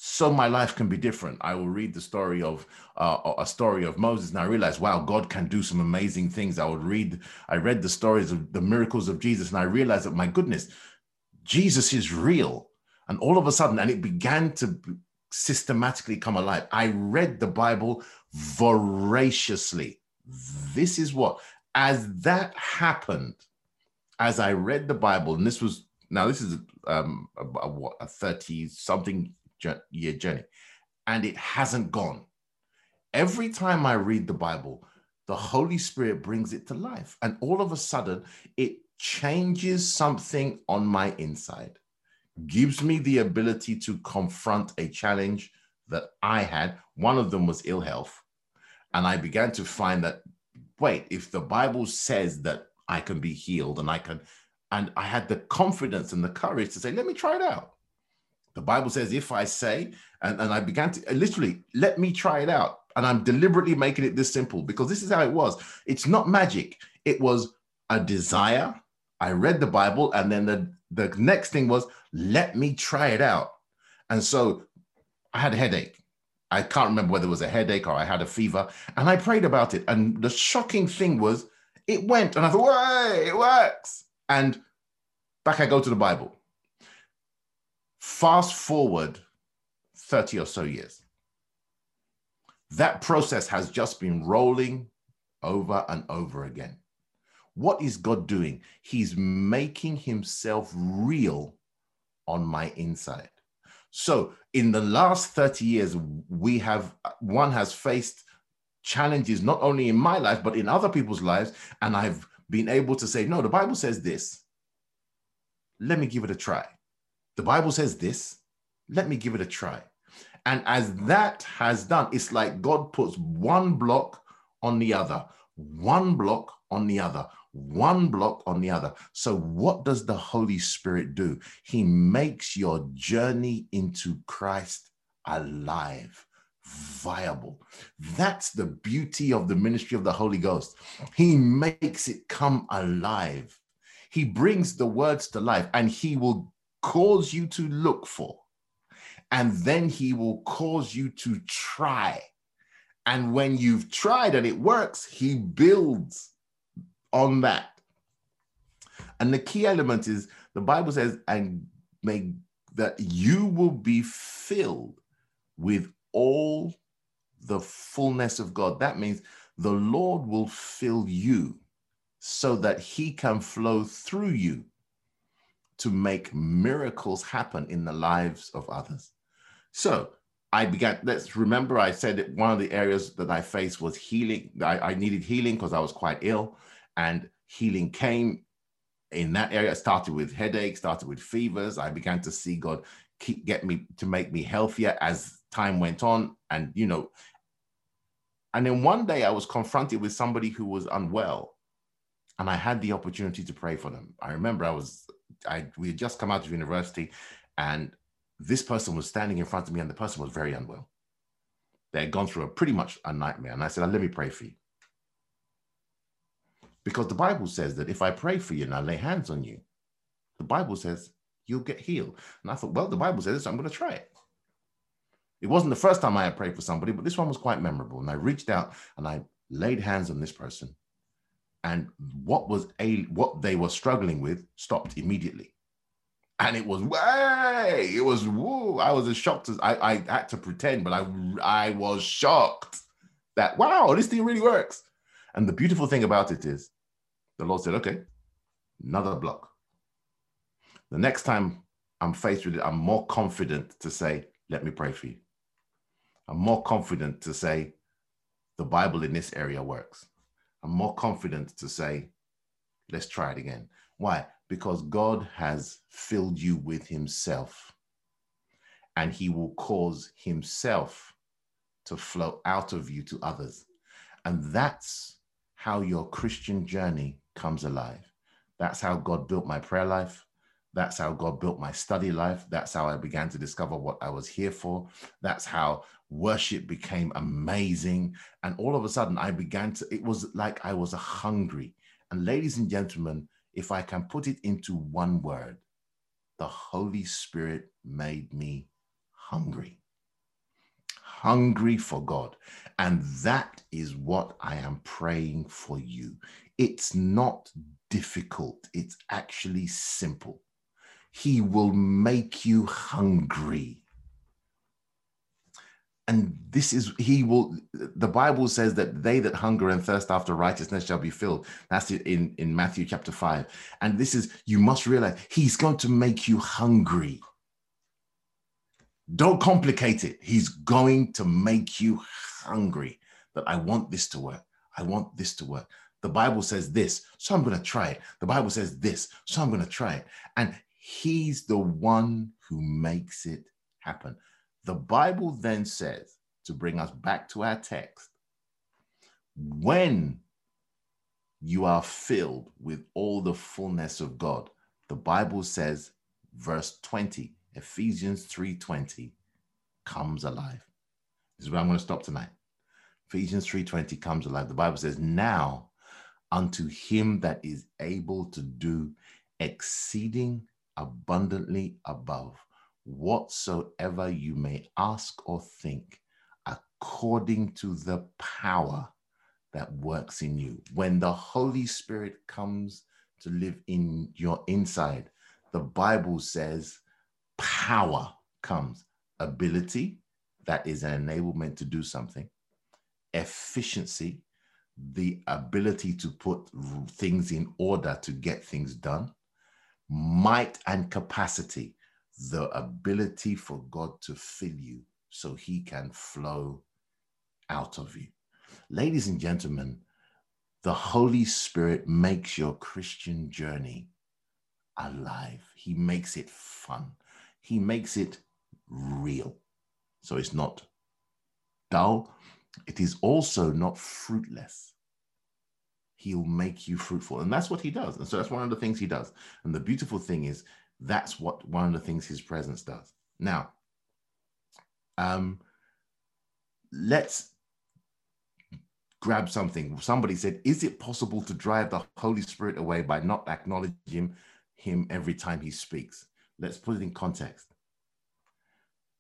so my life can be different. I will read the story of uh, a story of Moses, and I realized, wow, God can do some amazing things. I would read, I read the stories of the miracles of Jesus, and I realized that my goodness, Jesus is real. And all of a sudden, and it began to systematically come alive. I read the Bible voraciously. This is what as that happened, as I read the Bible, and this was now this is um, a, a, what a thirty something year journey, and it hasn't gone. Every time I read the Bible, the Holy Spirit brings it to life, and all of a sudden, it changes something on my inside, gives me the ability to confront a challenge that I had. One of them was ill health. And I began to find that wait, if the Bible says that I can be healed and I can, and I had the confidence and the courage to say, let me try it out. The Bible says, if I say, and, and I began to literally, let me try it out. And I'm deliberately making it this simple because this is how it was. It's not magic, it was a desire. I read the Bible, and then the, the next thing was, let me try it out. And so I had a headache. I can't remember whether it was a headache or I had a fever. And I prayed about it. And the shocking thing was it went. And I thought, way, it works. And back I go to the Bible. Fast forward 30 or so years. That process has just been rolling over and over again. What is God doing? He's making himself real on my inside. So in the last 30 years, we have one has faced challenges not only in my life, but in other people's lives. And I've been able to say, no, the Bible says this. Let me give it a try. The Bible says this. Let me give it a try. And as that has done, it's like God puts one block on the other, one block on the other, one block on the other. So, what does the Holy Spirit do? He makes your journey into Christ alive, viable. That's the beauty of the ministry of the Holy Ghost. He makes it come alive. He brings the words to life and he will cause you to look for. And then he will cause you to try. And when you've tried and it works, he builds on that. And the key element is the Bible says, and may that you will be filled with all the fullness of God. That means the Lord will fill you so that he can flow through you to make miracles happen in the lives of others. So I began, let's remember, I said that one of the areas that I faced was healing. I, I needed healing because I was quite ill, and healing came in that area. It started with headaches, started with fevers. I began to see God keep get me to make me healthier as time went on. And you know, and then one day I was confronted with somebody who was unwell and I had the opportunity to pray for them. I remember I was, I we had just come out of university, and this person was standing in front of me, and the person was very unwell. They had gone through a pretty much a nightmare, and I said, "Let me pray for you," because the Bible says that if I pray for you and I lay hands on you, the Bible says you'll get healed. And I thought, well, the hmm. Bible says this, so I'm going to try it. It wasn't the first time I had prayed for somebody, but this one was quite memorable. And I reached out and I laid hands on this person and what was a what they were struggling with stopped immediately and it was way it was woo i was as shocked as I, I had to pretend but i i was shocked that wow this thing really works and the beautiful thing about it is the lord said okay another block the next time i'm faced with it i'm more confident to say let me pray for you i'm more confident to say the bible in this area works I'm more confident to say, let's try it again. Why? Because God has filled you with Himself, and He will cause Himself to flow out of you to others. And that's how your Christian journey comes alive. That's how God built my prayer life. That's how God built my study life. That's how I began to discover what I was here for. That's how worship became amazing. And all of a sudden, I began to, it was like I was hungry. And ladies and gentlemen, if I can put it into one word, the Holy Spirit made me hungry. Hungry for God. And that is what I am praying for you. It's not difficult, it's actually simple. He will make you hungry. And this is, he will, the Bible says that they that hunger and thirst after righteousness shall be filled. That's in, in Matthew chapter 5. And this is, you must realize, he's going to make you hungry. Don't complicate it. He's going to make you hungry that I want this to work. I want this to work. The Bible says this, so I'm going to try it. The Bible says this, so I'm going to try it. And He's the one who makes it happen. The Bible then says, to bring us back to our text, when you are filled with all the fullness of God, the Bible says, verse 20, Ephesians 3:20 comes alive. This is where I'm going to stop tonight. Ephesians 3:20 comes alive. The Bible says, "Now unto him that is able to do exceeding abundantly above whatsoever you may ask or think, according to the power that works in you. When the Holy Spirit comes to live in your inside, the Bible says power comes, ability, that is an enablement to do something, efficiency, the ability to put things in order to get things done, might and capacity, the ability for God to fill you so he can flow out of you. Ladies and gentlemen, the Holy Spirit makes your Christian journey alive. He makes it fun. He makes it real. So it's not dull. It is also not fruitless. he'll make you fruitful. And that's what he does. And so that's one of the things he does. And the beautiful thing is that's what one of the things his presence does. Now, um, let's grab something. Somebody said, Is it possible to drive the Holy Spirit away by not acknowledging him every time he speaks? Let's put it in context.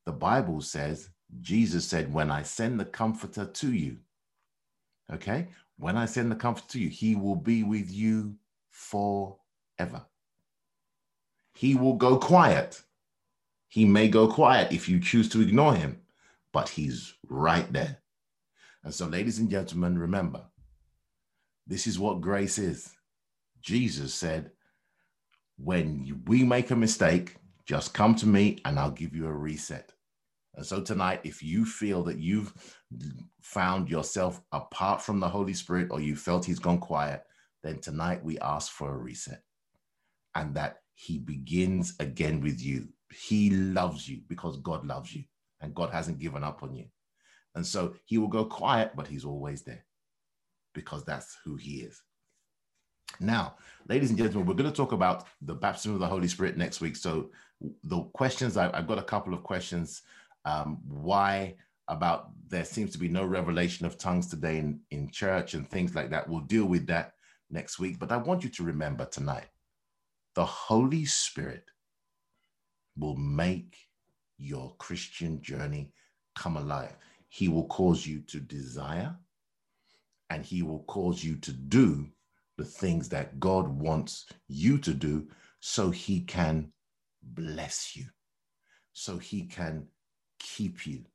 The Bible says, Jesus said, When I send the Comforter to you, okay, when I send the Comforter to you, he will be with you forever. He will go quiet. He may go quiet if you choose to ignore him, but he's right there. And so, ladies and gentlemen, remember, this is what grace is. Jesus said, when we make a mistake, just come to me and I'll give you a reset. And so tonight, if you feel that you've found yourself apart from the Holy Spirit or you felt he's gone quiet, then tonight we ask for a reset and that he begins again with you. He loves you because God loves you and God hasn't given up on you. And so he will go quiet, but he's always there because that's who he is. Now, ladies and gentlemen, we're going to talk about the baptism of the Holy Spirit next week. So, the questions I, have got a couple of questions. Um, why about there seems to be no revelation of tongues today in, in church and things like that? We'll deal with that next week. But I want you to remember tonight the Holy Spirit will make your Christian journey come alive. He will cause you to desire and he will cause you to do the things that God wants you to do so he can bless you, so he can keep you.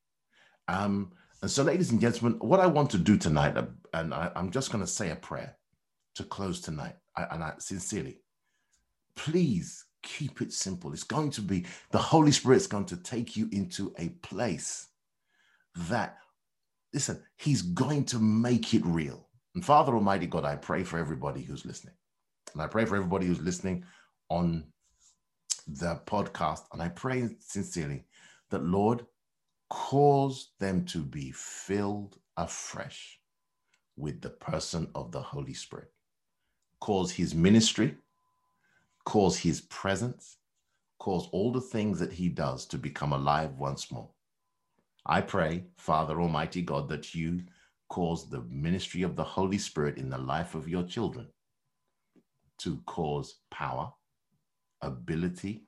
Um, and so, ladies and gentlemen, what I want to do tonight, uh, and I, am just going to say a prayer to close tonight, I, and I sincerely, please keep it simple. It's going to be the Holy Spirit's going to take you into a place that, listen, He's going to make it real. And Father Almighty God, I pray for everybody who's listening. And I pray for everybody who's listening on the podcast. And I pray sincerely that, Lord, cause them to be filled afresh with the person of the Holy Spirit. Cause his ministry, cause his presence, cause all the things that he does to become alive once more. I pray, Father Almighty God, that you cause the ministry of the Holy Spirit in the life of your children to cause power, ability,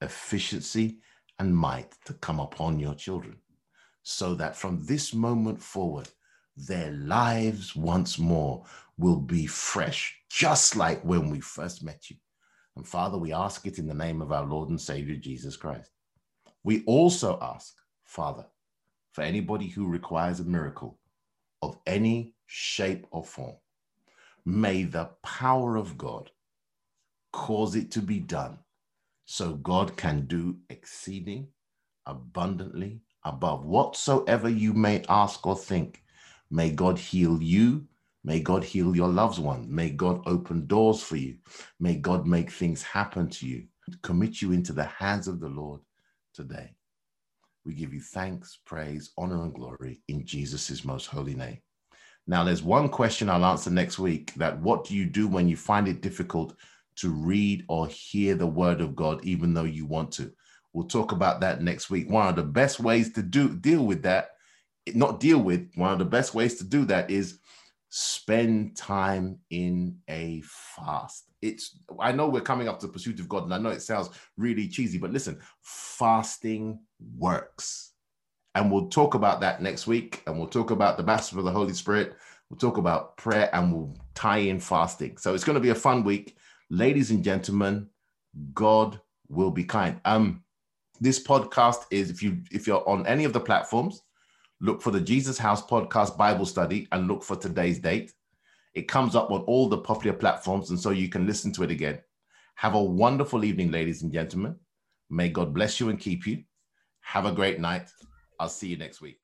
efficiency, and might to come upon your children, so that from this moment forward, their lives once more will be fresh, just like when we first met you. And Father, we ask it in the name of our Lord and Savior Jesus Christ. We also ask, Father, for anybody who requires a miracle of any shape or form, may the power of God cause it to be done so God can do exceeding abundantly above whatsoever you may ask or think. May God heal you May God heal your loved one. May God open doors for you. May God make things happen to you. Commit you into the hands of the Lord today. We give you thanks, praise, honor, and glory in Jesus' most holy name. Now, there's one question I'll answer next week that what do you do when you find it difficult to read or hear the word of God, even though you want to? We'll talk about that next week. One of the best ways to do deal with that, not deal with, one of the best ways to do that is spend time in a fast. It's I know we're coming up to the pursuit of God, and I know it sounds really cheesy, but listen, fasting works. And we'll talk about that next week, and we'll talk about the baptism of the Holy Spirit. We'll talk about prayer and we'll tie in fasting. So it's going to be a fun week. Ladies and gentlemen, God will be kind. Um, this podcast is if you if you're on any of the platforms, look for the Jesus House Podcast Bible Study and look for today's date. It comes up on all the popular platforms, and so you can listen to it again. Have a wonderful evening, ladies and gentlemen. May God bless you and keep you. Have a great night. I'll see you next week.